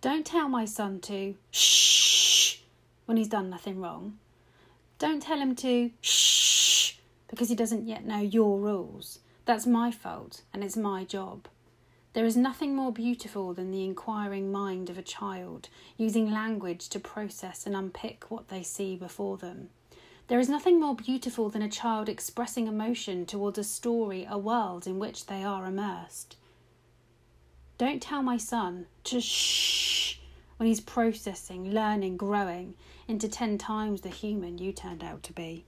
Don't tell my son to shh when he's done nothing wrong. Don't tell him to shh because he doesn't yet know your rules. That's my fault and it's my job. There is nothing more beautiful than the inquiring mind of a child, using language to process and unpick what they see before them. There is nothing more beautiful than a child expressing emotion towards a story, a world in which they are immersed. Don't tell my son to shh when he's processing, learning, growing into ten times the human you turned out to be.